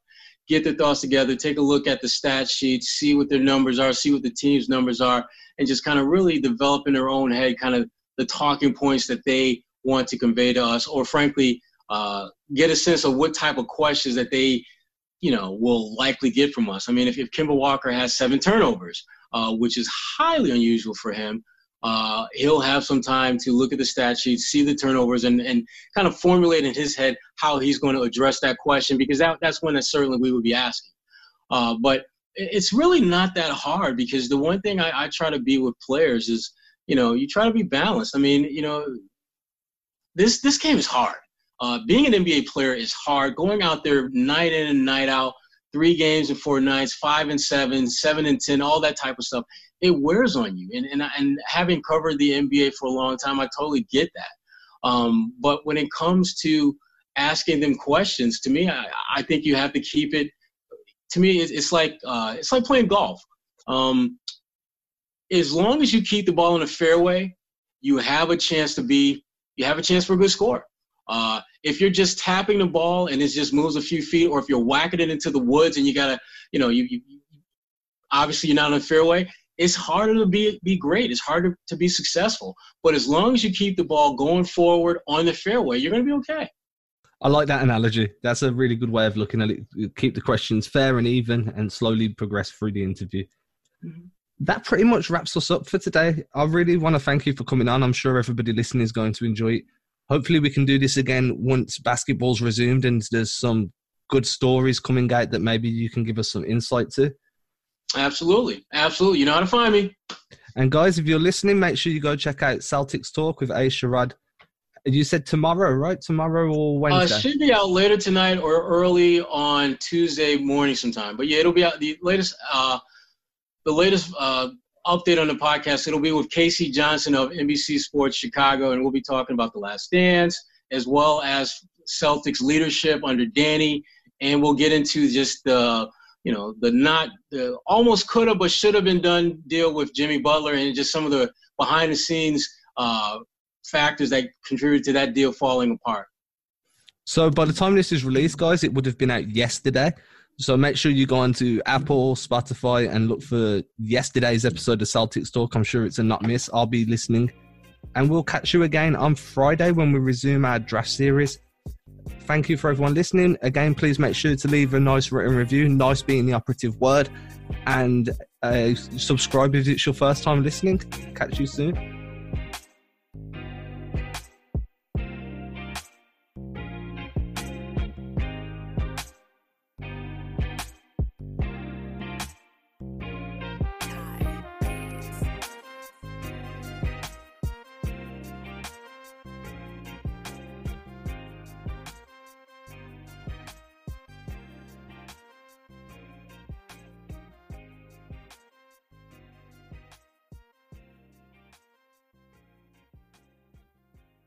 get their thoughts together, take a look at the stat sheets, see what their numbers are, see what the team's numbers are, and just kind of really develop in their own head kind of the talking points that they want to convey to us, or frankly, uh, get a sense of what type of questions that they, you know, will likely get from us. I mean, if, if Kemba Walker has seven turnovers, uh, which is highly unusual for him, uh, he'll have some time to look at the stat sheet, see the turnovers, and, and kind of formulate in his head how he's going to address that question because that, that's one that certainly we would be asking. Uh, but it's really not that hard because the one thing I, I try to be with players is, you know, you try to be balanced. I mean, you know, this this game is hard. Uh, being an NBA player is hard. Going out there night in and night out, three games and four nights, five and seven, seven and ten, all that type of stuff it wears on you. And, and, and having covered the NBA for a long time, I totally get that. Um, but when it comes to asking them questions, to me, I, I think you have to keep it. To me, it's, it's like uh, it's like playing golf. Um, as long as you keep the ball in the fairway, you have a chance to be you have a chance for a good score. Uh, if you're just tapping the ball and it just moves a few feet, or if you're whacking it into the woods and you gotta, you know, you, you obviously you're not on the fairway it's harder to be be great. It's harder to be successful. But as long as you keep the ball going forward on the fairway, you're going to be okay. I like that analogy. That's a really good way of looking at it. Keep the questions fair and even, and slowly progress through the interview. Mm-hmm. That pretty much wraps us up for today. I really want to thank you for coming on. I'm sure everybody listening is going to enjoy it. Hopefully, we can do this again once basketball's resumed and there's some good stories coming out that maybe you can give us some insight to. Absolutely. Absolutely. You know how to find me. And guys, if you're listening, make sure you go check out Celtics Talk with A. Sherrod. You said tomorrow, right? Tomorrow or uh, Wednesday? Uh, should be out later tonight or early on Tuesday morning sometime. But yeah, it'll be out. The latest, uh, the latest uh, update on the podcast. It'll be with K.C. Johnson of NBC Sports Chicago, and we'll be talking about the Last Dance as well as Celtics leadership under Danny, and we'll get into just the you know, the not the almost could have but should have been done deal with Jimmy Butler and just some of the behind the scenes uh, factors that contributed to that deal falling apart. So by the time this is released, guys, it would have been out yesterday. So make sure you go onto Apple, Spotify, and look for yesterday's episode of Celtics Talk. I'm sure it's a not miss. I'll be listening. And we'll catch you again on Friday when we resume our draft series. Thank you for everyone listening. Again, please make sure to leave a nice written review, nice being the operative word, and uh, subscribe if it's your first time listening. Catch you soon.